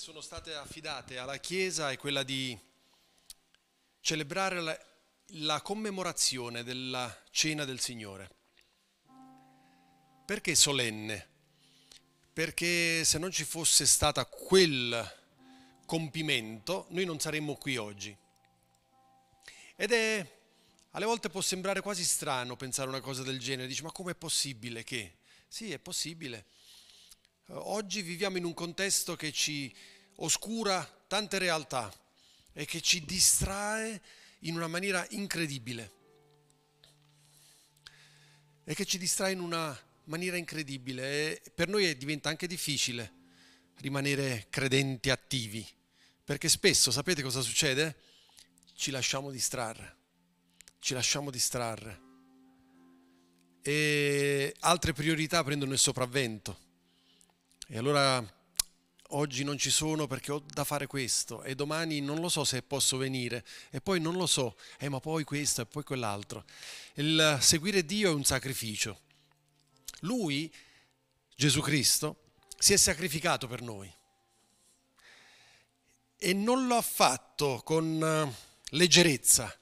sono state affidate alla Chiesa è quella di celebrare la, la commemorazione della cena del Signore. Perché solenne? Perché se non ci fosse stato quel compimento, noi non saremmo qui oggi. Ed è, alle volte può sembrare quasi strano pensare una cosa del genere, dici ma com'è possibile che? Sì, è possibile. Oggi viviamo in un contesto che ci oscura tante realtà e che ci distrae in una maniera incredibile. E che ci distrae in una maniera incredibile. E per noi diventa anche difficile rimanere credenti attivi, perché spesso, sapete cosa succede? Ci lasciamo distrarre, ci lasciamo distrarre. E altre priorità prendono il sopravvento. E allora oggi non ci sono perché ho da fare questo e domani non lo so se posso venire e poi non lo so, eh, ma poi questo e poi quell'altro. Il seguire Dio è un sacrificio. Lui, Gesù Cristo, si è sacrificato per noi e non lo ha fatto con eh, leggerezza,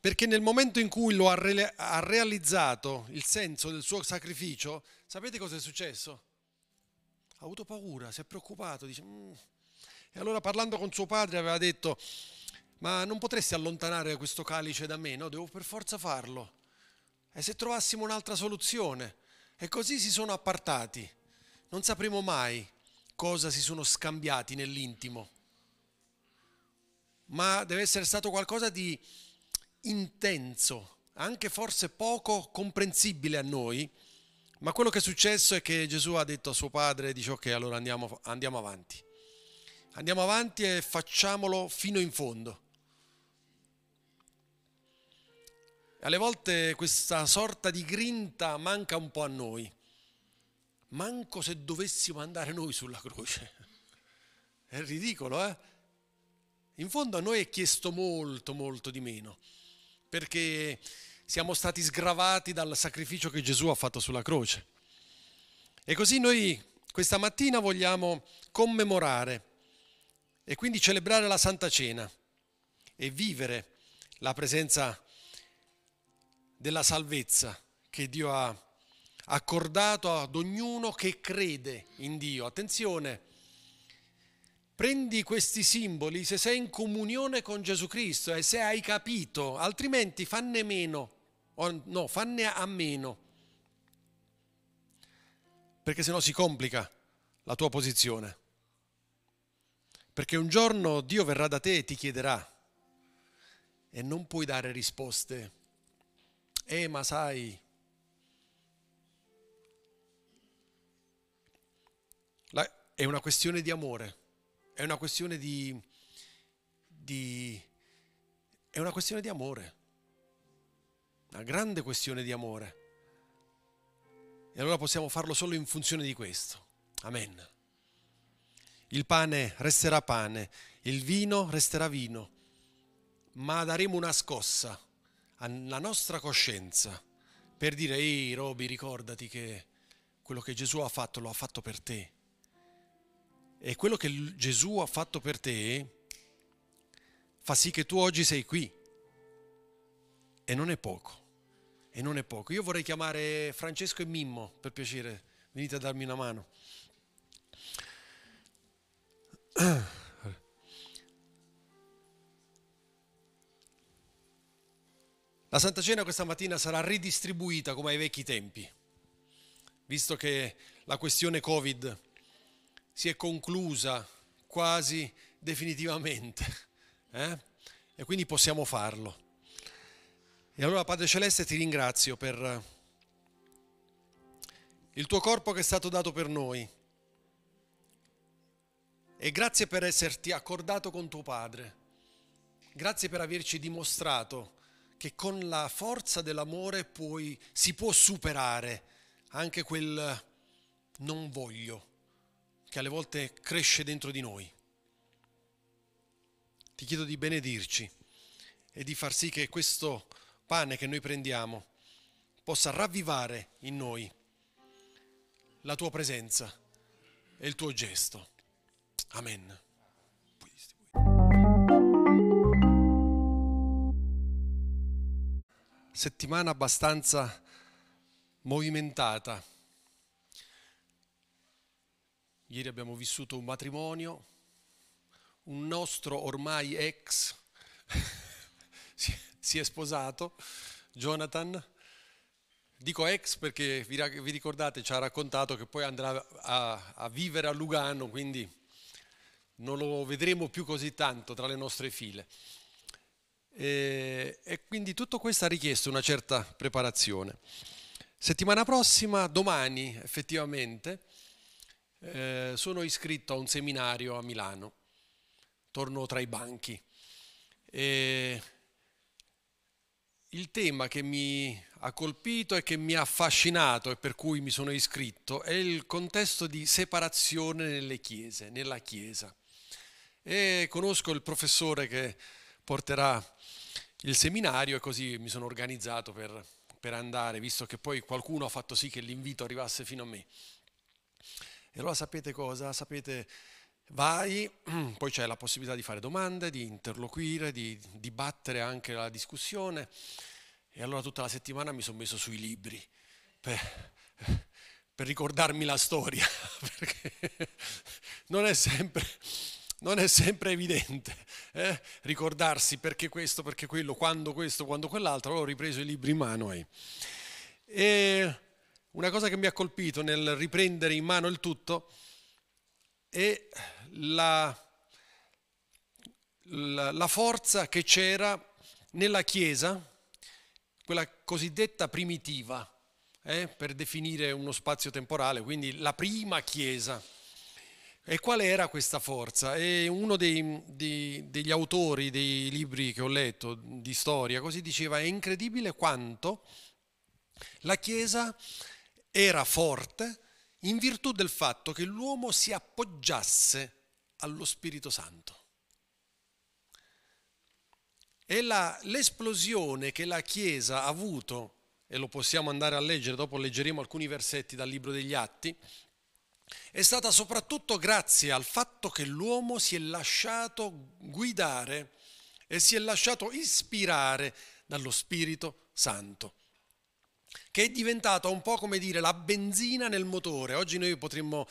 perché nel momento in cui lo ha, re- ha realizzato il senso del suo sacrificio, sapete cosa è successo? Ha avuto paura, si è preoccupato, dice, mm. e allora parlando con suo padre aveva detto, ma non potresti allontanare questo calice da me? No, devo per forza farlo. E se trovassimo un'altra soluzione? E così si sono appartati. Non sapremo mai cosa si sono scambiati nell'intimo. Ma deve essere stato qualcosa di intenso, anche forse poco comprensibile a noi, ma quello che è successo è che Gesù ha detto a suo padre, dice ok, allora andiamo, andiamo avanti. Andiamo avanti e facciamolo fino in fondo. Alle volte questa sorta di grinta manca un po' a noi. Manco se dovessimo andare noi sulla croce. È ridicolo, eh? In fondo a noi è chiesto molto, molto di meno. Perché siamo stati sgravati dal sacrificio che Gesù ha fatto sulla croce. E così noi questa mattina vogliamo commemorare e quindi celebrare la Santa Cena e vivere la presenza della salvezza che Dio ha accordato ad ognuno che crede in Dio. Attenzione, prendi questi simboli se sei in comunione con Gesù Cristo e se hai capito, altrimenti fanne meno o no, fanne a meno, perché sennò si complica la tua posizione. Perché un giorno Dio verrà da te e ti chiederà e non puoi dare risposte. Eh, ma sai, è una questione di amore, è una questione di, di, è una questione di amore una grande questione di amore. E allora possiamo farlo solo in funzione di questo. Amen. Il pane resterà pane, il vino resterà vino, ma daremo una scossa alla nostra coscienza per dire, ehi Roby, ricordati che quello che Gesù ha fatto lo ha fatto per te. E quello che Gesù ha fatto per te fa sì che tu oggi sei qui. E non è poco e non è poco. Io vorrei chiamare Francesco e Mimmo, per piacere, venite a darmi una mano. La Santa Cena questa mattina sarà ridistribuita come ai vecchi tempi, visto che la questione Covid si è conclusa quasi definitivamente eh? e quindi possiamo farlo. E allora Padre Celeste ti ringrazio per il tuo corpo che è stato dato per noi. E grazie per esserti accordato con tuo Padre. Grazie per averci dimostrato che con la forza dell'amore puoi, si può superare anche quel non voglio che alle volte cresce dentro di noi. Ti chiedo di benedirci e di far sì che questo pane che noi prendiamo possa ravvivare in noi la tua presenza e il tuo gesto. Amen. Settimana abbastanza movimentata. Ieri abbiamo vissuto un matrimonio, un nostro ormai ex si è sposato, Jonathan. Dico ex perché vi ricordate, ci ha raccontato che poi andrà a, a vivere a Lugano, quindi non lo vedremo più così tanto tra le nostre file. E, e quindi tutto questo ha richiesto una certa preparazione. Settimana prossima, domani effettivamente, eh, sono iscritto a un seminario a Milano, torno tra i banchi. E il tema che mi ha colpito e che mi ha affascinato e per cui mi sono iscritto è il contesto di separazione nelle chiese, nella chiesa. E conosco il professore che porterà il seminario e così mi sono organizzato per, per andare, visto che poi qualcuno ha fatto sì che l'invito arrivasse fino a me. E allora sapete cosa? Sapete, vai, poi c'è la possibilità di fare domande, di interloquire, di dibattere anche la discussione. E allora tutta la settimana mi sono messo sui libri per, per ricordarmi la storia, perché non è sempre, non è sempre evidente eh? ricordarsi perché questo, perché quello, quando questo, quando quell'altro. Allora ho ripreso i libri in mano. Eh. E una cosa che mi ha colpito nel riprendere in mano il tutto è la, la, la forza che c'era nella Chiesa, quella cosiddetta primitiva, eh, per definire uno spazio temporale, quindi la prima Chiesa. E qual era questa forza? E uno dei, dei, degli autori dei libri che ho letto di storia così diceva: è incredibile quanto la Chiesa era forte in virtù del fatto che l'uomo si appoggiasse allo Spirito Santo. E la, l'esplosione che la Chiesa ha avuto, e lo possiamo andare a leggere, dopo leggeremo alcuni versetti dal libro degli Atti, è stata soprattutto grazie al fatto che l'uomo si è lasciato guidare e si è lasciato ispirare dallo Spirito Santo che è diventata un po' come dire la benzina nel motore. Oggi noi potremmo,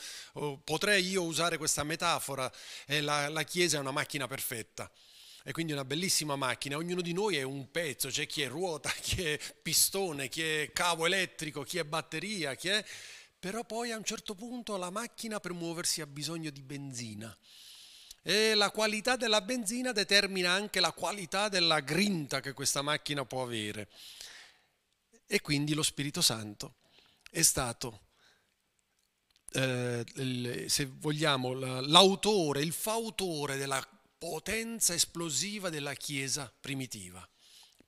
potrei io usare questa metafora, eh, la, la Chiesa è una macchina perfetta. E quindi una bellissima macchina, ognuno di noi è un pezzo, c'è chi è ruota, chi è pistone, chi è cavo elettrico, chi è batteria, chi è... Però poi a un certo punto la macchina per muoversi ha bisogno di benzina. E la qualità della benzina determina anche la qualità della grinta che questa macchina può avere. E quindi lo Spirito Santo è stato, eh, il, se vogliamo, l'autore, il fautore della potenza esplosiva della Chiesa primitiva.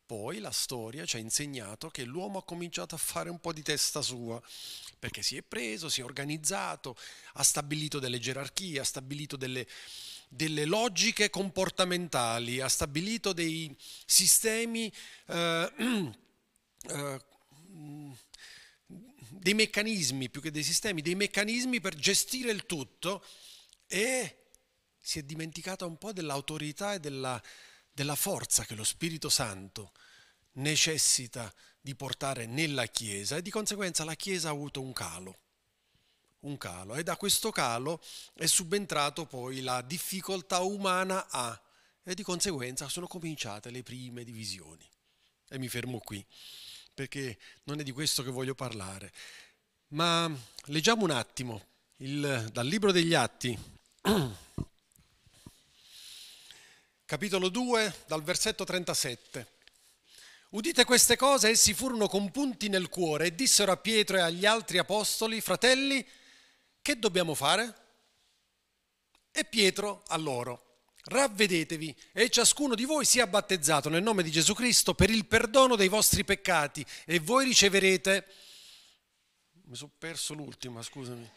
Poi la storia ci ha insegnato che l'uomo ha cominciato a fare un po' di testa sua, perché si è preso, si è organizzato, ha stabilito delle gerarchie, ha stabilito delle, delle logiche comportamentali, ha stabilito dei sistemi eh, eh, dei meccanismi, più che dei sistemi, dei meccanismi per gestire il tutto e si è dimenticata un po' dell'autorità e della, della forza che lo Spirito Santo necessita di portare nella Chiesa e di conseguenza la Chiesa ha avuto un calo. Un calo e da questo calo è subentrato poi la difficoltà umana a e di conseguenza sono cominciate le prime divisioni. E mi fermo qui perché non è di questo che voglio parlare. Ma leggiamo un attimo il, dal Libro degli Atti, capitolo 2, dal versetto 37. Udite queste cose, essi furono compunti nel cuore e dissero a Pietro e agli altri apostoli, fratelli, che dobbiamo fare? E Pietro a loro, ravvedetevi e ciascuno di voi sia battezzato nel nome di Gesù Cristo per il perdono dei vostri peccati e voi riceverete... Mi sono perso l'ultima, scusami.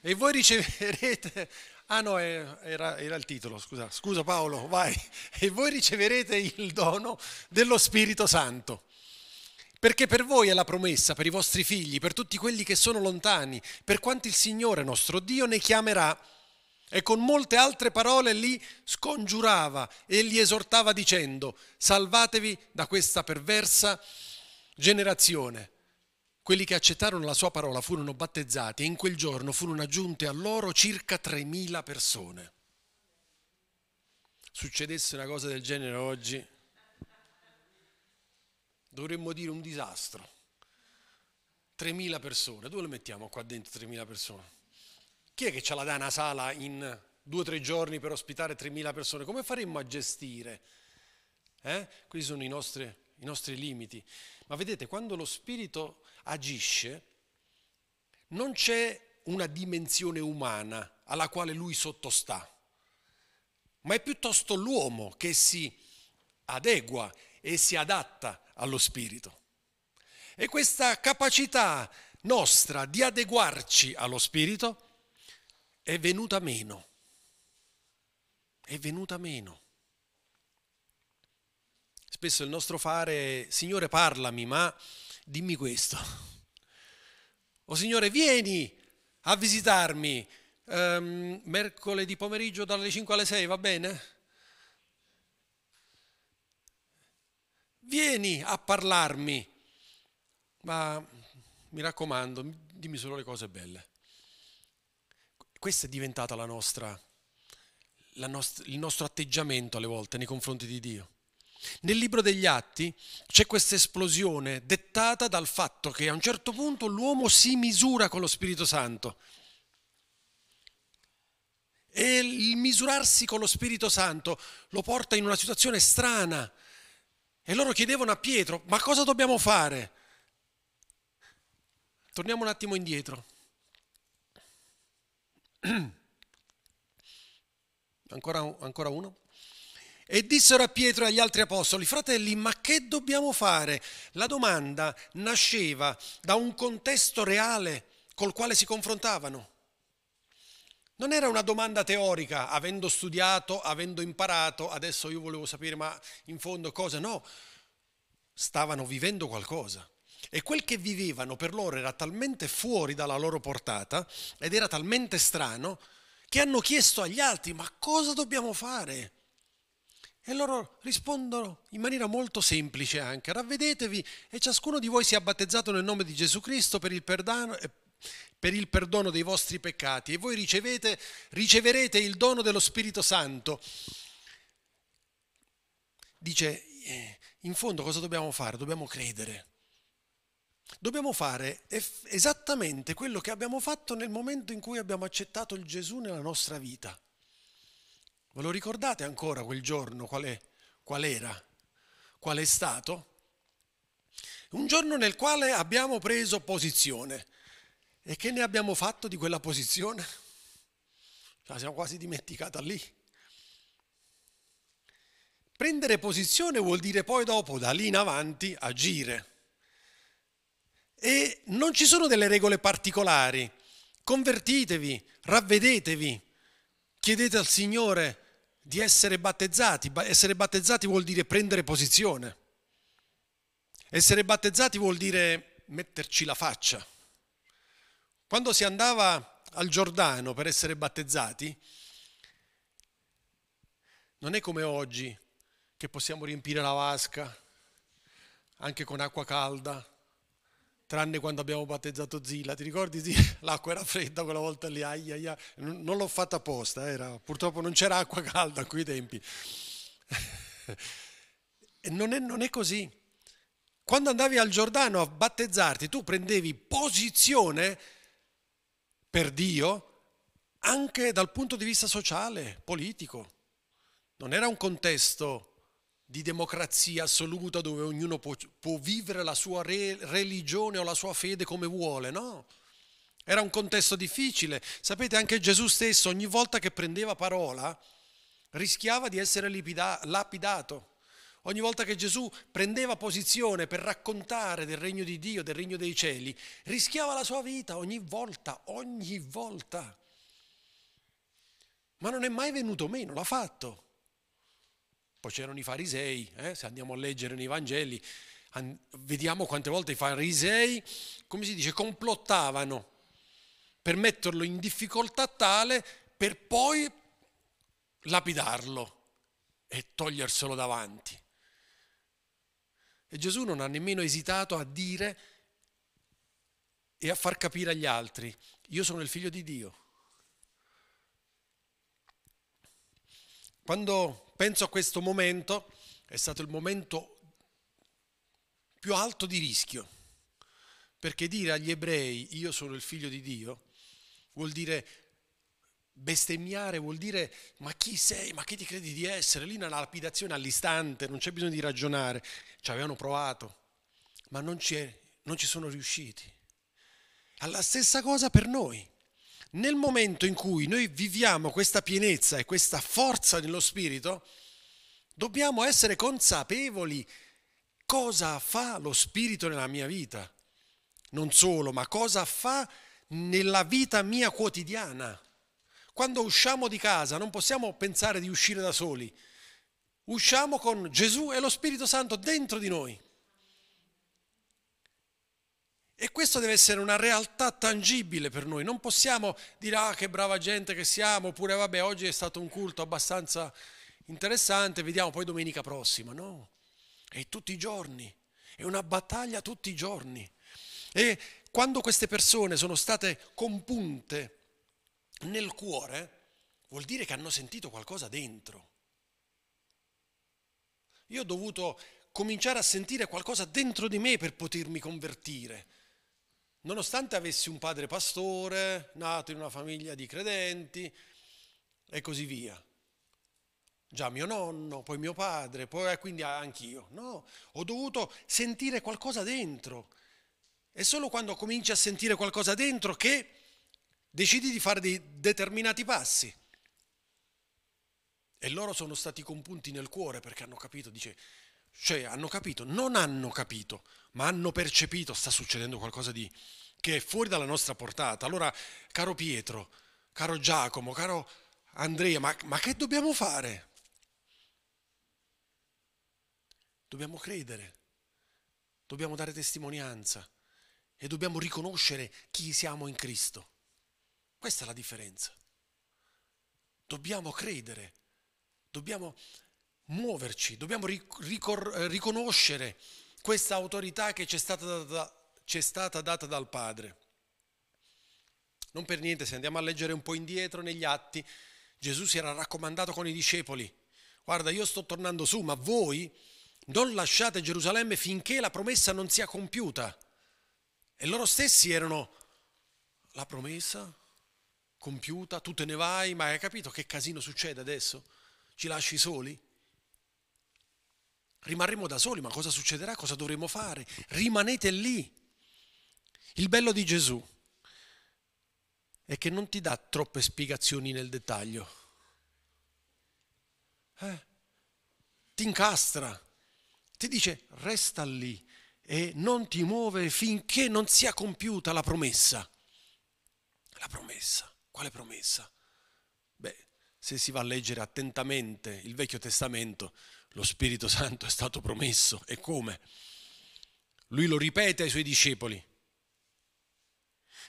E voi riceverete... Ah no, era, era il titolo, scusa, scusa Paolo, vai. E voi riceverete il dono dello Spirito Santo. Perché per voi è la promessa, per i vostri figli, per tutti quelli che sono lontani, per quanti il Signore nostro Dio ne chiamerà e con molte altre parole li scongiurava e li esortava dicendo, salvatevi da questa perversa generazione. Quelli che accettarono la sua parola furono battezzati e in quel giorno furono aggiunte a loro circa 3.000 persone. Succedesse una cosa del genere oggi, dovremmo dire un disastro. 3.000 persone, dove le mettiamo qua dentro 3.000 persone? Chi è che ce la dà una sala in due o tre giorni per ospitare 3.000 persone? Come faremmo a gestire? Eh? Questi sono i nostri, i nostri limiti. Ma vedete, quando lo Spirito agisce, non c'è una dimensione umana alla quale lui sottostà, ma è piuttosto l'uomo che si adegua e si adatta allo Spirito. E questa capacità nostra di adeguarci allo Spirito è venuta meno. È venuta meno. Spesso il nostro fare, Signore parlami, ma dimmi questo. O Signore vieni a visitarmi um, mercoledì pomeriggio dalle 5 alle 6, va bene? Vieni a parlarmi, ma mi raccomando, dimmi solo le cose belle. Questa è diventata la nostra, la nost- il nostro atteggiamento alle volte nei confronti di Dio. Nel libro degli Atti c'è questa esplosione dettata dal fatto che a un certo punto l'uomo si misura con lo Spirito Santo. E il misurarsi con lo Spirito Santo lo porta in una situazione strana. E loro chiedevano a Pietro, ma cosa dobbiamo fare? Torniamo un attimo indietro. ancora, ancora uno. E dissero a Pietro e agli altri apostoli, fratelli, ma che dobbiamo fare? La domanda nasceva da un contesto reale col quale si confrontavano. Non era una domanda teorica, avendo studiato, avendo imparato, adesso io volevo sapere, ma in fondo cosa? No, stavano vivendo qualcosa. E quel che vivevano per loro era talmente fuori dalla loro portata ed era talmente strano che hanno chiesto agli altri ma cosa dobbiamo fare? E loro rispondono in maniera molto semplice anche, ravvedetevi e ciascuno di voi sia battezzato nel nome di Gesù Cristo per il perdono, per il perdono dei vostri peccati e voi ricevete, riceverete il dono dello Spirito Santo. Dice, eh, in fondo cosa dobbiamo fare? Dobbiamo credere. Dobbiamo fare esattamente quello che abbiamo fatto nel momento in cui abbiamo accettato il Gesù nella nostra vita. Ve lo ricordate ancora quel giorno qual, è, qual era? Qual è stato? Un giorno nel quale abbiamo preso posizione. E che ne abbiamo fatto di quella posizione? La siamo quasi dimenticata lì. Prendere posizione vuol dire poi dopo, da lì in avanti, agire. E non ci sono delle regole particolari. Convertitevi, ravvedetevi, chiedete al Signore di essere battezzati. Essere battezzati vuol dire prendere posizione. Essere battezzati vuol dire metterci la faccia. Quando si andava al Giordano per essere battezzati, non è come oggi che possiamo riempire la vasca anche con acqua calda tranne quando abbiamo battezzato Zilla, ti ricordi Zilla? L'acqua era fredda quella volta lì, ai, ai, ai. non l'ho fatta apposta, era, purtroppo non c'era acqua calda a quei tempi. non è, non è così. Quando andavi al Giordano a battezzarti, tu prendevi posizione per Dio anche dal punto di vista sociale, politico. Non era un contesto di democrazia assoluta dove ognuno può, può vivere la sua re, religione o la sua fede come vuole, no? Era un contesto difficile. Sapete, anche Gesù stesso ogni volta che prendeva parola rischiava di essere lapidato. Ogni volta che Gesù prendeva posizione per raccontare del regno di Dio, del regno dei cieli, rischiava la sua vita ogni volta, ogni volta. Ma non è mai venuto meno, l'ha fatto. Poi c'erano i farisei, eh? se andiamo a leggere nei Vangeli, an- vediamo quante volte i farisei, come si dice, complottavano per metterlo in difficoltà tale per poi lapidarlo e toglierselo davanti. E Gesù non ha nemmeno esitato a dire e a far capire agli altri, io sono il figlio di Dio. Quando penso a questo momento, è stato il momento più alto di rischio, perché dire agli ebrei io sono il figlio di Dio vuol dire bestemmiare, vuol dire ma chi sei, ma chi ti credi di essere? Lì una lapidazione all'istante, non c'è bisogno di ragionare, ci avevano provato, ma non ci, non ci sono riusciti. Alla stessa cosa per noi. Nel momento in cui noi viviamo questa pienezza e questa forza nello Spirito, dobbiamo essere consapevoli cosa fa lo Spirito nella mia vita. Non solo, ma cosa fa nella vita mia quotidiana. Quando usciamo di casa non possiamo pensare di uscire da soli. Usciamo con Gesù e lo Spirito Santo dentro di noi. E questo deve essere una realtà tangibile per noi. Non possiamo dire ah che brava gente che siamo, oppure vabbè oggi è stato un culto abbastanza interessante, vediamo poi domenica prossima. No, è tutti i giorni, è una battaglia tutti i giorni. E quando queste persone sono state compunte nel cuore, vuol dire che hanno sentito qualcosa dentro. Io ho dovuto cominciare a sentire qualcosa dentro di me per potermi convertire nonostante avessi un padre pastore, nato in una famiglia di credenti e così via. Già mio nonno, poi mio padre, poi eh, quindi anch'io. No, ho dovuto sentire qualcosa dentro. È solo quando cominci a sentire qualcosa dentro che decidi di fare dei determinati passi. E loro sono stati compunti nel cuore perché hanno capito, dice, cioè hanno capito, non hanno capito, ma hanno percepito, sta succedendo qualcosa di, che è fuori dalla nostra portata. Allora, caro Pietro, caro Giacomo, caro Andrea, ma, ma che dobbiamo fare? Dobbiamo credere, dobbiamo dare testimonianza e dobbiamo riconoscere chi siamo in Cristo. Questa è la differenza. Dobbiamo credere, dobbiamo muoverci, dobbiamo ricor- riconoscere questa autorità che ci è, data, ci è stata data dal Padre. Non per niente, se andiamo a leggere un po' indietro negli atti, Gesù si era raccomandato con i discepoli, guarda io sto tornando su, ma voi non lasciate Gerusalemme finché la promessa non sia compiuta. E loro stessi erano, la promessa compiuta, tu te ne vai, ma hai capito che casino succede adesso? Ci lasci soli? rimarremo da soli, ma cosa succederà? Cosa dovremo fare? Rimanete lì. Il bello di Gesù è che non ti dà troppe spiegazioni nel dettaglio. Eh? Ti incastra, ti dice resta lì e non ti muove finché non sia compiuta la promessa. La promessa, quale promessa? Beh, se si va a leggere attentamente il Vecchio Testamento, lo Spirito Santo è stato promesso. E come? Lui lo ripete ai suoi discepoli.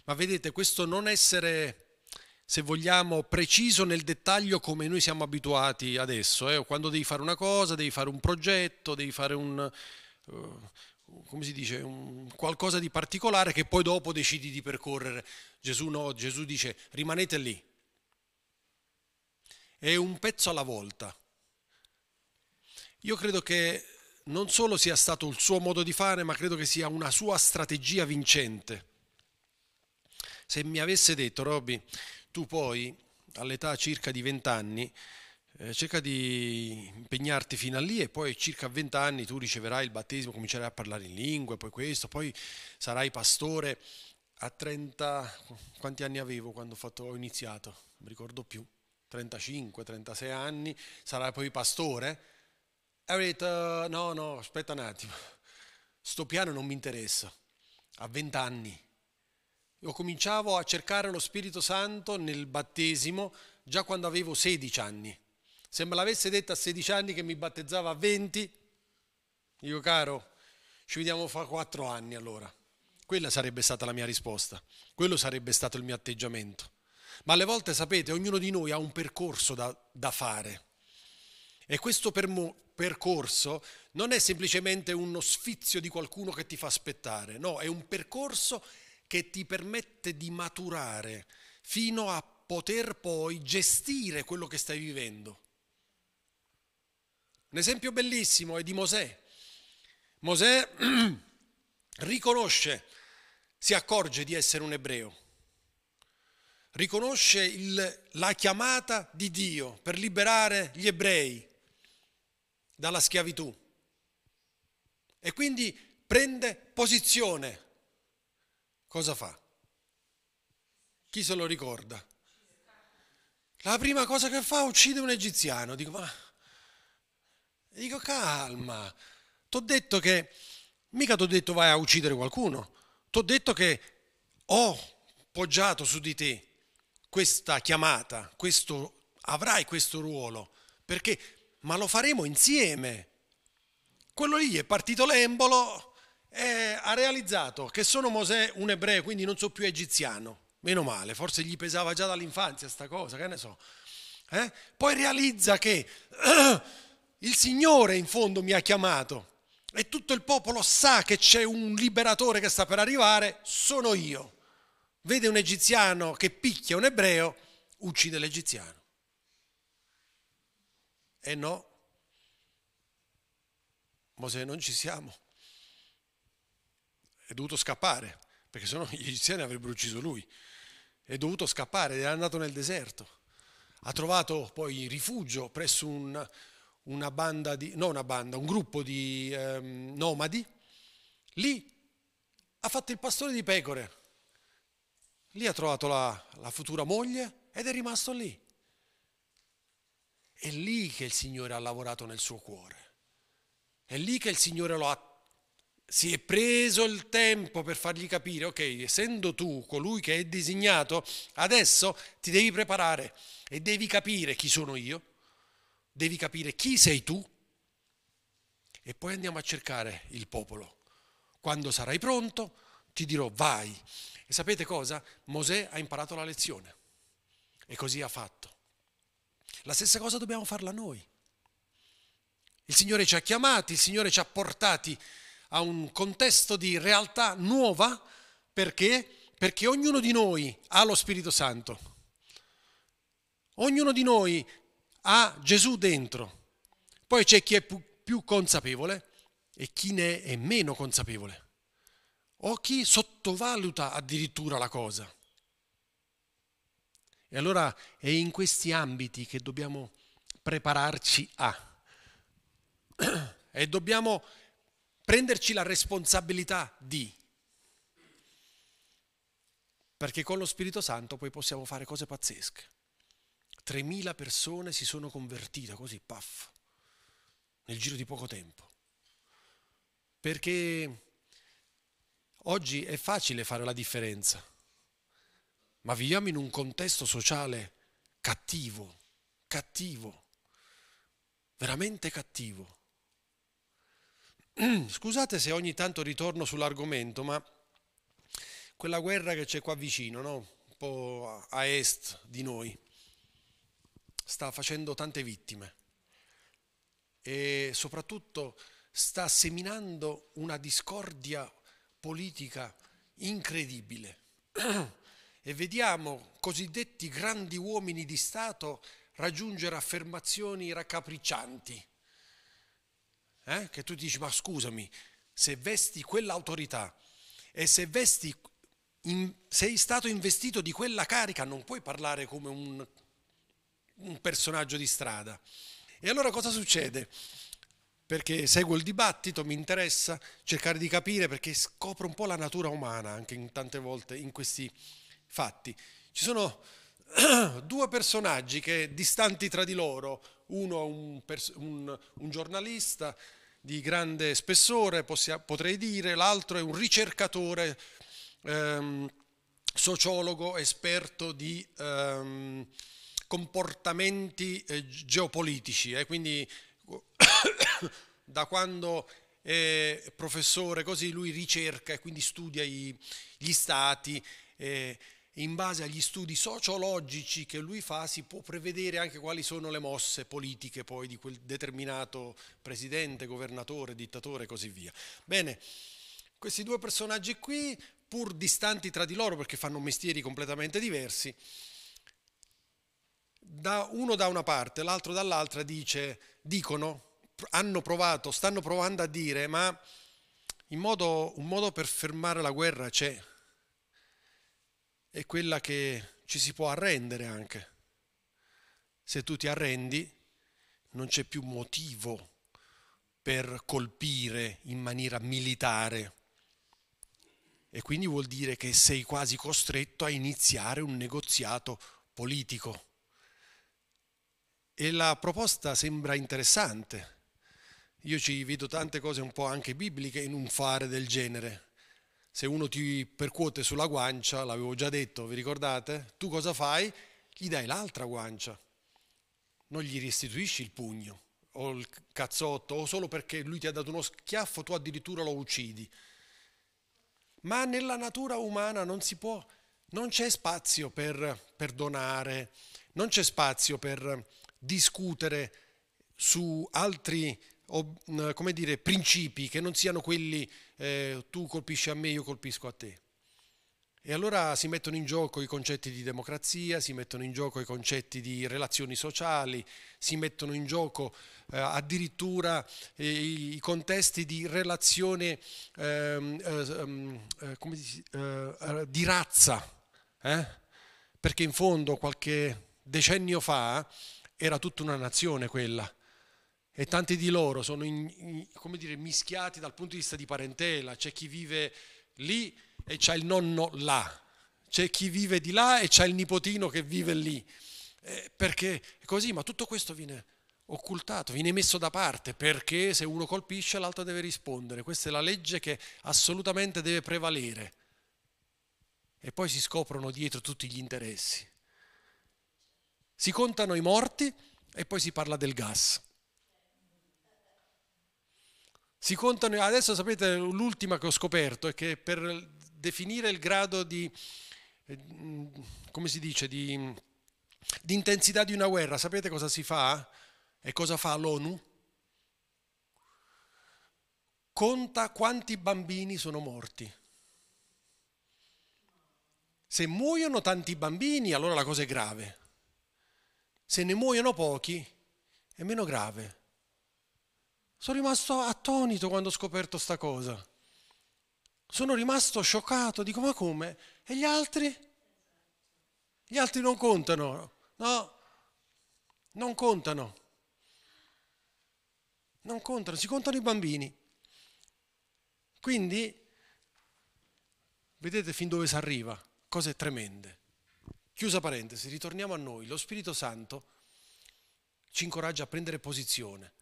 Ma vedete, questo non essere, se vogliamo, preciso nel dettaglio come noi siamo abituati adesso. Eh? Quando devi fare una cosa, devi fare un progetto, devi fare un, uh, come si dice, un qualcosa di particolare che poi dopo decidi di percorrere. Gesù no, Gesù dice rimanete lì. È un pezzo alla volta. Io credo che non solo sia stato il suo modo di fare, ma credo che sia una sua strategia vincente. Se mi avesse detto, Robby, tu poi all'età circa di 20 anni, eh, cerca di impegnarti fino a lì e poi circa a 20 anni tu riceverai il battesimo, comincerai a parlare in lingue, poi questo, poi sarai pastore. A 30, quanti anni avevo quando ho, fatto, ho iniziato? Non mi ricordo più, 35, 36 anni, sarai poi pastore e ho detto, no, no, aspetta un attimo, sto piano non mi interessa, a vent'anni. Io cominciavo a cercare lo Spirito Santo nel battesimo già quando avevo 16 anni. Se me l'avesse detto a 16 anni che mi battezzava a 20, dico caro, ci vediamo fra quattro anni allora. Quella sarebbe stata la mia risposta, quello sarebbe stato il mio atteggiamento. Ma alle volte, sapete, ognuno di noi ha un percorso da, da fare. E questo percorso non è semplicemente uno sfizio di qualcuno che ti fa aspettare, no, è un percorso che ti permette di maturare fino a poter poi gestire quello che stai vivendo. Un esempio bellissimo è di Mosè. Mosè riconosce, si accorge di essere un ebreo, riconosce il, la chiamata di Dio per liberare gli ebrei dalla schiavitù e quindi prende posizione. Cosa fa? Chi se lo ricorda? La prima cosa che fa uccide un egiziano. Dico, ma... Dico, calma. T'ho detto che... Mica t'ho detto vai a uccidere qualcuno. T'ho detto che ho poggiato su di te questa chiamata, questo, avrai questo ruolo. Perché ma lo faremo insieme. Quello lì è partito l'embolo e ha realizzato che sono Mosè un ebreo, quindi non so più egiziano. Meno male, forse gli pesava già dall'infanzia sta cosa, che ne so. Eh? Poi realizza che eh, il Signore in fondo mi ha chiamato e tutto il popolo sa che c'è un liberatore che sta per arrivare, sono io. Vede un egiziano che picchia un ebreo, uccide l'egiziano. E no, Mosè non ci siamo. È dovuto scappare, perché sennò gli egiziani avrebbero ucciso lui. È dovuto scappare, è andato nel deserto. Ha trovato poi rifugio presso un, una banda di, no una banda, un gruppo di ehm, nomadi. Lì ha fatto il pastore di pecore. Lì ha trovato la, la futura moglie ed è rimasto lì. È lì che il Signore ha lavorato nel suo cuore. È lì che il Signore lo ha si è preso il tempo per fargli capire, ok, essendo tu colui che è designato, adesso ti devi preparare e devi capire chi sono io, devi capire chi sei tu e poi andiamo a cercare il popolo. Quando sarai pronto ti dirò vai. E sapete cosa? Mosè ha imparato la lezione e così ha fatto. La stessa cosa dobbiamo farla noi. Il Signore ci ha chiamati, il Signore ci ha portati a un contesto di realtà nuova perché? Perché ognuno di noi ha lo Spirito Santo. Ognuno di noi ha Gesù dentro. Poi c'è chi è più consapevole e chi ne è meno consapevole. O chi sottovaluta addirittura la cosa. E allora è in questi ambiti che dobbiamo prepararci a. E dobbiamo prenderci la responsabilità di. Perché con lo Spirito Santo poi possiamo fare cose pazzesche. 3.000 persone si sono convertite così, paff, nel giro di poco tempo. Perché oggi è facile fare la differenza ma viviamo in un contesto sociale cattivo, cattivo, veramente cattivo. Scusate se ogni tanto ritorno sull'argomento, ma quella guerra che c'è qua vicino, no? un po' a est di noi, sta facendo tante vittime e soprattutto sta seminando una discordia politica incredibile. e vediamo cosiddetti grandi uomini di Stato raggiungere affermazioni raccapriccianti. Eh? Che tu dici, ma scusami, se vesti quell'autorità e se vesti, in, sei stato investito di quella carica, non puoi parlare come un, un personaggio di strada. E allora cosa succede? Perché seguo il dibattito, mi interessa cercare di capire perché scopro un po' la natura umana anche in tante volte in questi fatti. Ci sono due personaggi che distanti tra di loro, uno un, un, un giornalista di grande spessore, potrei dire, l'altro è un ricercatore, ehm, sociologo, esperto di ehm, comportamenti eh, geopolitici, eh, quindi da quando è professore così lui ricerca e quindi studia i, gli stati. Eh, in base agli studi sociologici che lui fa si può prevedere anche quali sono le mosse politiche poi di quel determinato presidente, governatore, dittatore e così via. Bene, questi due personaggi qui, pur distanti tra di loro perché fanno mestieri completamente diversi, da uno da una parte, l'altro dall'altra dice, dicono, hanno provato, stanno provando a dire, ma modo, un modo per fermare la guerra c'è, è quella che ci si può arrendere anche. Se tu ti arrendi, non c'è più motivo per colpire in maniera militare. E quindi vuol dire che sei quasi costretto a iniziare un negoziato politico. E la proposta sembra interessante. Io ci vedo tante cose un po' anche bibliche in un fare del genere. Se uno ti percuote sulla guancia, l'avevo già detto, vi ricordate? Tu cosa fai? Gli dai l'altra guancia. Non gli restituisci il pugno o il cazzotto o solo perché lui ti ha dato uno schiaffo tu addirittura lo uccidi. Ma nella natura umana non si può, non c'è spazio per perdonare, non c'è spazio per discutere su altri come dire, principi che non siano quelli eh, tu colpisci a me, io colpisco a te. E allora si mettono in gioco i concetti di democrazia, si mettono in gioco i concetti di relazioni sociali, si mettono in gioco eh, addirittura eh, i contesti di relazione ehm, ehm, eh, dici, eh, di razza, eh? perché in fondo qualche decennio fa era tutta una nazione quella e tanti di loro sono in, in, dire, mischiati dal punto di vista di parentela, c'è chi vive lì e c'è il nonno là, c'è chi vive di là e c'è il nipotino che vive lì, eh, perché è così, ma tutto questo viene occultato, viene messo da parte perché se uno colpisce l'altro deve rispondere, questa è la legge che assolutamente deve prevalere. E poi si scoprono dietro tutti gli interessi. Si contano i morti e poi si parla del gas. Si contano, adesso sapete l'ultima che ho scoperto è che per definire il grado di, come si dice, di, di intensità di una guerra, sapete cosa si fa? E cosa fa l'ONU? Conta quanti bambini sono morti. Se muoiono tanti bambini, allora la cosa è grave. Se ne muoiono pochi, è meno grave. Sono rimasto attonito quando ho scoperto sta cosa. Sono rimasto scioccato, dico ma come? E gli altri? Gli altri non contano, no? Non contano. Non contano, si contano i bambini. Quindi, vedete fin dove si arriva, cose tremende. Chiusa parentesi, ritorniamo a noi. Lo Spirito Santo ci incoraggia a prendere posizione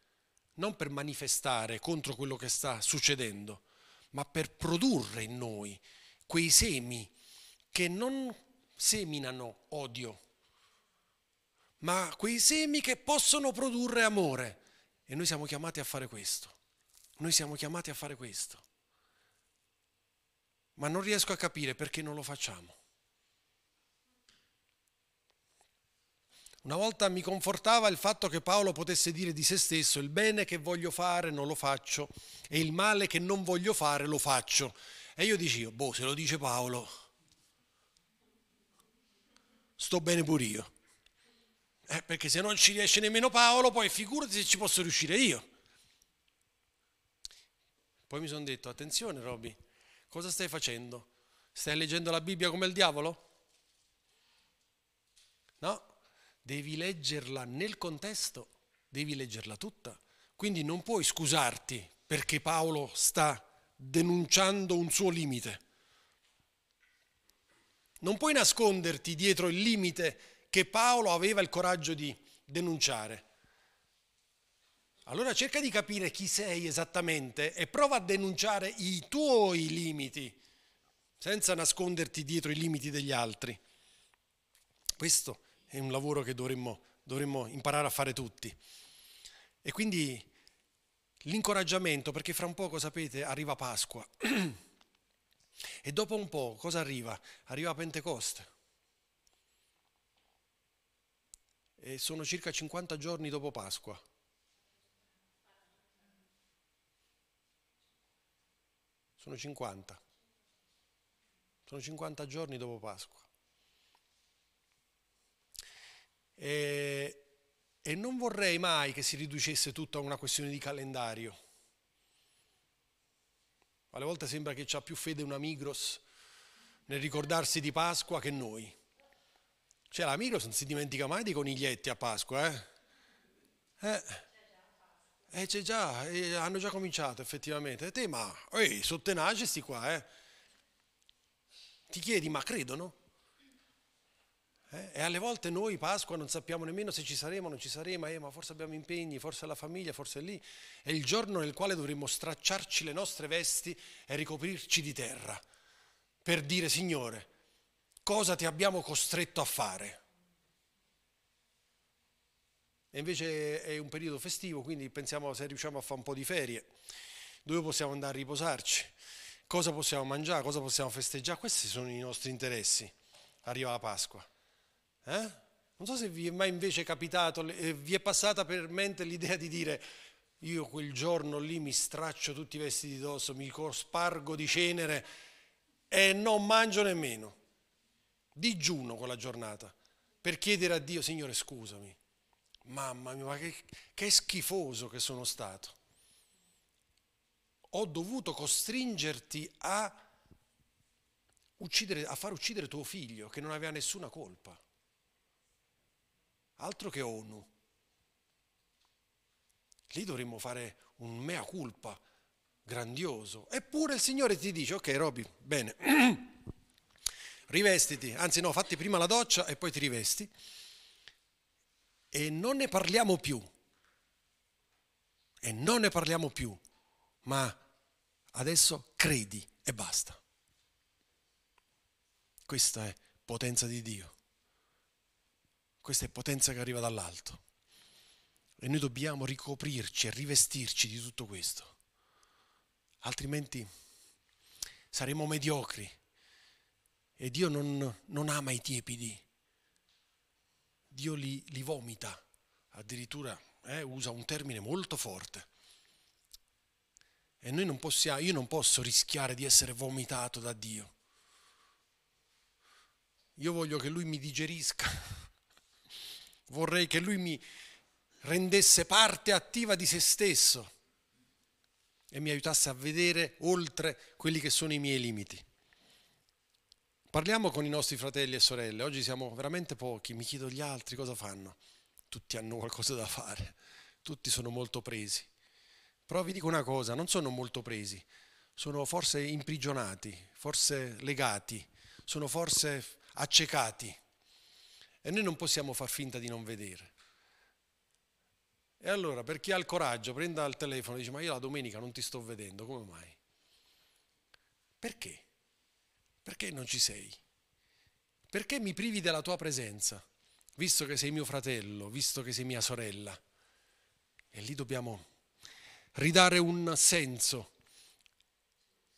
non per manifestare contro quello che sta succedendo, ma per produrre in noi quei semi che non seminano odio, ma quei semi che possono produrre amore. E noi siamo chiamati a fare questo. Noi siamo chiamati a fare questo. Ma non riesco a capire perché non lo facciamo. Una volta mi confortava il fatto che Paolo potesse dire di se stesso il bene che voglio fare non lo faccio e il male che non voglio fare lo faccio. E io dicevo, boh, se lo dice Paolo, sto bene pure io. Eh, perché se non ci riesce nemmeno Paolo, poi figurati se ci posso riuscire io. Poi mi sono detto, attenzione Roby, cosa stai facendo? Stai leggendo la Bibbia come il diavolo? No, devi leggerla nel contesto, devi leggerla tutta. Quindi non puoi scusarti perché Paolo sta denunciando un suo limite. Non puoi nasconderti dietro il limite che Paolo aveva il coraggio di denunciare. Allora cerca di capire chi sei esattamente e prova a denunciare i tuoi limiti, senza nasconderti dietro i limiti degli altri. Questo è un lavoro che dovremmo, dovremmo imparare a fare tutti. E quindi l'incoraggiamento, perché fra un poco, sapete, arriva Pasqua. e dopo un po' cosa arriva? Arriva Pentecoste. E sono circa 50 giorni dopo Pasqua. Sono 50. Sono 50 giorni dopo Pasqua. E, e non vorrei mai che si riducesse tutto a una questione di calendario. Alle volte sembra che c'ha più fede una Migros nel ricordarsi di Pasqua che noi. Cioè la Migros non si dimentica mai dei coniglietti a Pasqua, eh? Eh, eh c'è già, eh, hanno già cominciato effettivamente. E te, ma, ehi, sono tenaci sti qua, eh? Ti chiedi, ma credono? Eh? E alle volte noi Pasqua non sappiamo nemmeno se ci saremo o non ci saremo, eh, ma forse abbiamo impegni, forse la famiglia, forse è lì. È il giorno nel quale dovremmo stracciarci le nostre vesti e ricoprirci di terra per dire Signore, cosa ti abbiamo costretto a fare? E invece è un periodo festivo, quindi pensiamo se riusciamo a fare un po' di ferie, dove possiamo andare a riposarci, cosa possiamo mangiare, cosa possiamo festeggiare, questi sono i nostri interessi. Arriva la Pasqua. Eh? Non so se vi è mai invece capitato, eh, vi è passata per mente l'idea di dire io quel giorno lì mi straccio tutti i vestiti dosso, mi spargo di cenere e non mangio nemmeno. Digiuno quella giornata per chiedere a Dio, Signore scusami, mamma mia, ma che, che schifoso che sono stato. Ho dovuto costringerti a, uccidere, a far uccidere tuo figlio che non aveva nessuna colpa. Altro che ONU. Lì dovremmo fare un mea culpa grandioso. Eppure il Signore ti dice, ok Roby, bene, rivestiti, anzi no, fatti prima la doccia e poi ti rivesti e non ne parliamo più. E non ne parliamo più, ma adesso credi e basta. Questa è potenza di Dio. Questa è potenza che arriva dall'alto. E noi dobbiamo ricoprirci e rivestirci di tutto questo. Altrimenti saremo mediocri. E Dio non, non ama i tiepidi. Dio li, li vomita. Addirittura eh, usa un termine molto forte. E noi non possiamo, io non posso rischiare di essere vomitato da Dio. Io voglio che Lui mi digerisca vorrei che lui mi rendesse parte attiva di se stesso e mi aiutasse a vedere oltre quelli che sono i miei limiti. Parliamo con i nostri fratelli e sorelle, oggi siamo veramente pochi, mi chiedo gli altri cosa fanno, tutti hanno qualcosa da fare, tutti sono molto presi. Però vi dico una cosa, non sono molto presi, sono forse imprigionati, forse legati, sono forse accecati e noi non possiamo far finta di non vedere. E allora, per chi ha il coraggio, prenda il telefono e dice, ma io la domenica non ti sto vedendo, come mai? Perché? Perché non ci sei? Perché mi privi della tua presenza, visto che sei mio fratello, visto che sei mia sorella? E lì dobbiamo ridare un senso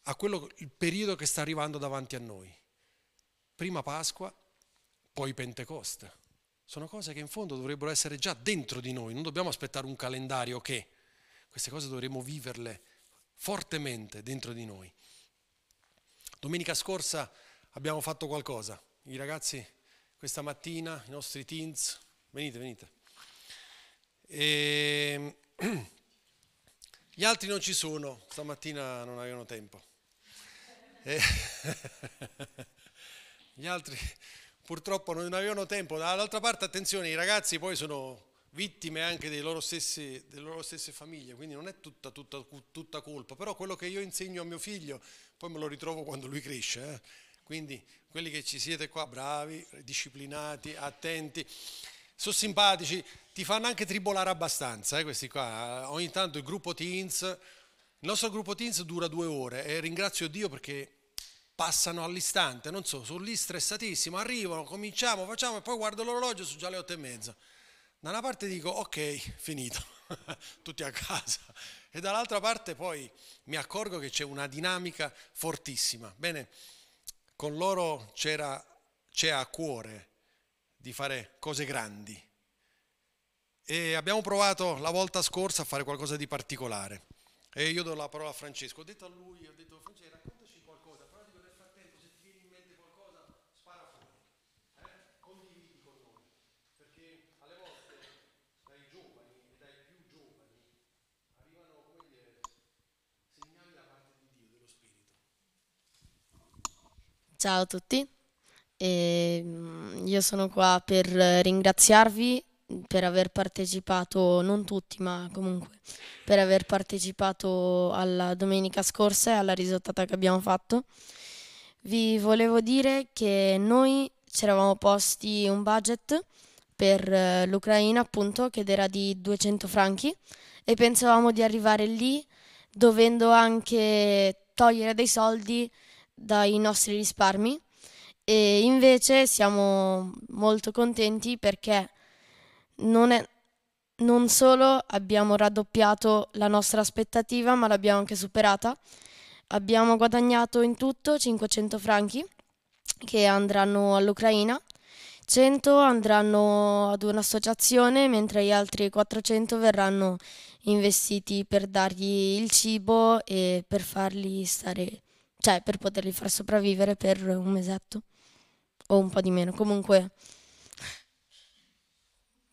a quello, il periodo che sta arrivando davanti a noi. Prima Pasqua, poi Pentecoste. Sono cose che in fondo dovrebbero essere già dentro di noi, non dobbiamo aspettare un calendario che queste cose dovremmo viverle fortemente dentro di noi. Domenica scorsa abbiamo fatto qualcosa, i ragazzi questa mattina, i nostri teens, venite, venite. E... Gli altri non ci sono, stamattina non avevano tempo. E... Gli altri purtroppo non avevano tempo. Dall'altra parte, attenzione, i ragazzi poi sono vittime anche loro stesse, delle loro stesse famiglie, quindi non è tutta, tutta, tutta, colpa, però quello che io insegno a mio figlio poi me lo ritrovo quando lui cresce. Eh? Quindi quelli che ci siete qua, bravi, disciplinati, attenti, sono simpatici, ti fanno anche tribolare abbastanza, eh, questi qua. Ogni tanto il gruppo Teens, il nostro gruppo Teens dura due ore e ringrazio Dio perché passano all'istante, non so, sono lì stressatissimo, arrivano, cominciamo, facciamo e poi guardo l'orologio, sono già le otto e mezza. Da una parte dico ok, finito, tutti a casa. E dall'altra parte poi mi accorgo che c'è una dinamica fortissima. Bene, con loro c'era, c'è a cuore di fare cose grandi, E abbiamo provato la volta scorsa a fare qualcosa di particolare. E io do la parola a Francesco. Ho detto a lui, ho detto Francesco, raccontaci qualcosa, però dico nel frattempo se ti viene in mente qualcosa, spara fuori. Eh? Condividi con noi. Perché alle volte dai giovani e dai più giovani arrivano come dire, segnali da parte di Dio, dello Spirito. Ciao a tutti, e, mm, io sono qua per ringraziarvi per aver partecipato, non tutti, ma comunque per aver partecipato alla domenica scorsa e alla risottata che abbiamo fatto. Vi volevo dire che noi ci eravamo posti un budget per eh, l'Ucraina, appunto, che era di 200 franchi e pensavamo di arrivare lì dovendo anche togliere dei soldi dai nostri risparmi e invece siamo molto contenti perché non, è, non solo abbiamo raddoppiato la nostra aspettativa, ma l'abbiamo anche superata. Abbiamo guadagnato in tutto 500 franchi che andranno all'Ucraina, 100 andranno ad un'associazione, mentre gli altri 400 verranno investiti per dargli il cibo e per farli stare, cioè per poterli far sopravvivere per un mesetto o un po' di meno. Comunque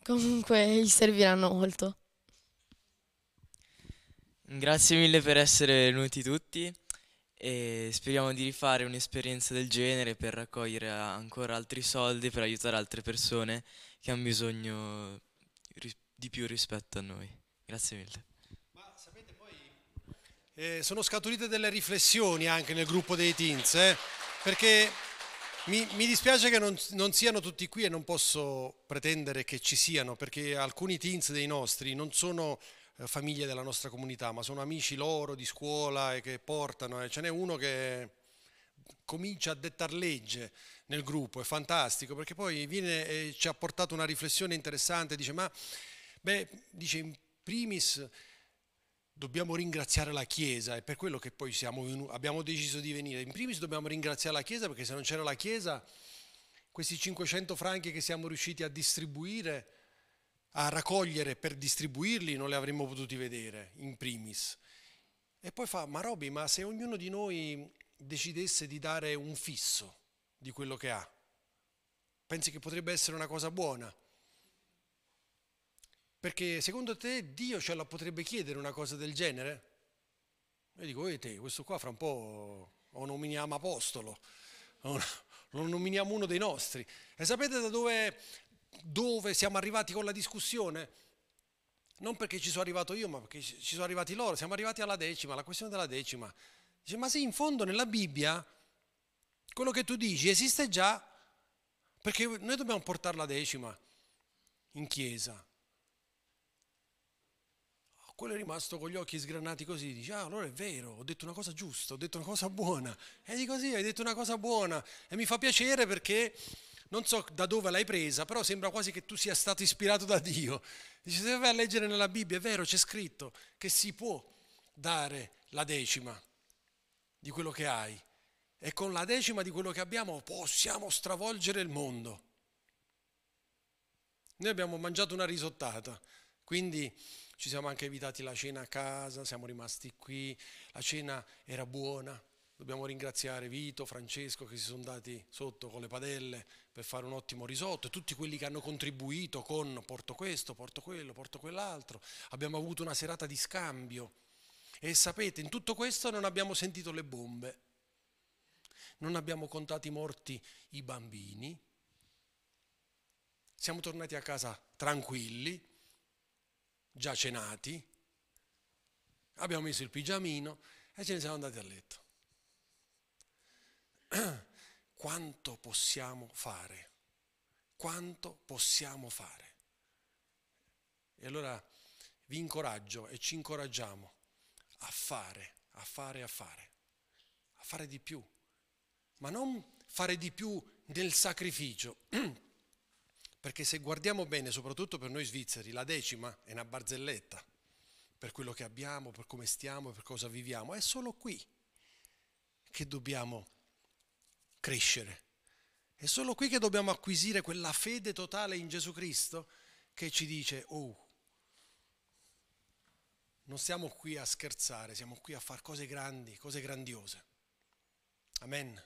Comunque gli serviranno molto. Grazie mille per essere venuti tutti e speriamo di rifare un'esperienza del genere per raccogliere ancora altri soldi per aiutare altre persone che hanno bisogno di più rispetto a noi. Grazie mille. Eh, sono scaturite delle riflessioni anche nel gruppo dei teens, eh? perché mi, mi, dispiace che non, non, siano tutti qui e non posso pretendere che ci siano, perché alcuni teens dei nostri non sono eh, famiglie della nostra comunità, ma sono amici loro di scuola e che portano. E ce n'è uno che comincia a dettar legge nel gruppo, è fantastico, perché poi viene e ci ha portato una riflessione interessante, dice, ma, beh, dice, in primis dobbiamo ringraziare la Chiesa, è per quello che poi siamo, abbiamo deciso di venire. In primis dobbiamo ringraziare la Chiesa perché se non c'era la Chiesa, questi 500 franchi che siamo riusciti a distribuire, a raccogliere per distribuirli, non li avremmo potuti vedere, in primis. E poi fa, ma Roby, ma se ognuno di noi decidesse di dare un fisso di quello che ha, pensi che potrebbe essere una cosa buona? Perché secondo te Dio ce la potrebbe chiedere una cosa del genere? Io dico, e te, questo qua fra un po' lo nominiamo apostolo, lo nominiamo uno dei nostri. E sapete da dove, dove siamo arrivati con la discussione? Non perché ci sono arrivato io, ma perché ci sono arrivati loro. Siamo arrivati alla decima, la questione della decima. Dice, ma se in fondo nella Bibbia quello che tu dici esiste già, perché noi dobbiamo portare la decima in chiesa quello è rimasto con gli occhi sgranati così, dice, ah allora è vero, ho detto una cosa giusta, ho detto una cosa buona. E dico sì, hai detto una cosa buona. E mi fa piacere perché non so da dove l'hai presa, però sembra quasi che tu sia stato ispirato da Dio. Dice, se vai a leggere nella Bibbia, è vero, c'è scritto che si può dare la decima di quello che hai. E con la decima di quello che abbiamo possiamo stravolgere il mondo. Noi abbiamo mangiato una risottata, quindi ci siamo anche evitati la cena a casa, siamo rimasti qui, la cena era buona, dobbiamo ringraziare Vito, Francesco che si sono dati sotto con le padelle per fare un ottimo risotto e tutti quelli che hanno contribuito con porto questo, porto quello, porto quell'altro. Abbiamo avuto una serata di scambio. E sapete, in tutto questo non abbiamo sentito le bombe, non abbiamo contato i morti i bambini, siamo tornati a casa tranquilli, già cenati, abbiamo messo il pigiamino e ce ne siamo andati a letto. Quanto possiamo fare? Quanto possiamo fare? E allora vi incoraggio e ci incoraggiamo a fare, a fare, a fare, a fare di più, ma non fare di più nel sacrificio. Perché se guardiamo bene, soprattutto per noi svizzeri, la decima è una barzelletta per quello che abbiamo, per come stiamo, per cosa viviamo. È solo qui che dobbiamo crescere. È solo qui che dobbiamo acquisire quella fede totale in Gesù Cristo che ci dice, oh, non stiamo qui a scherzare, siamo qui a fare cose grandi, cose grandiose. Amen.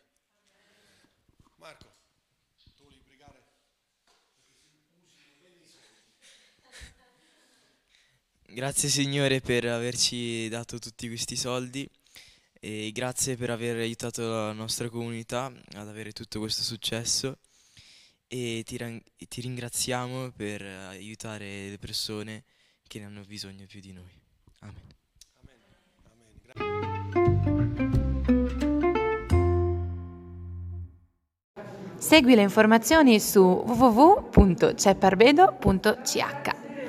Marco, Grazie Signore per averci dato tutti questi soldi e grazie per aver aiutato la nostra comunità ad avere tutto questo successo e ti, ti ringraziamo per aiutare le persone che ne hanno bisogno più di noi. Amen. Segui le informazioni su www.cepparbedo.ch.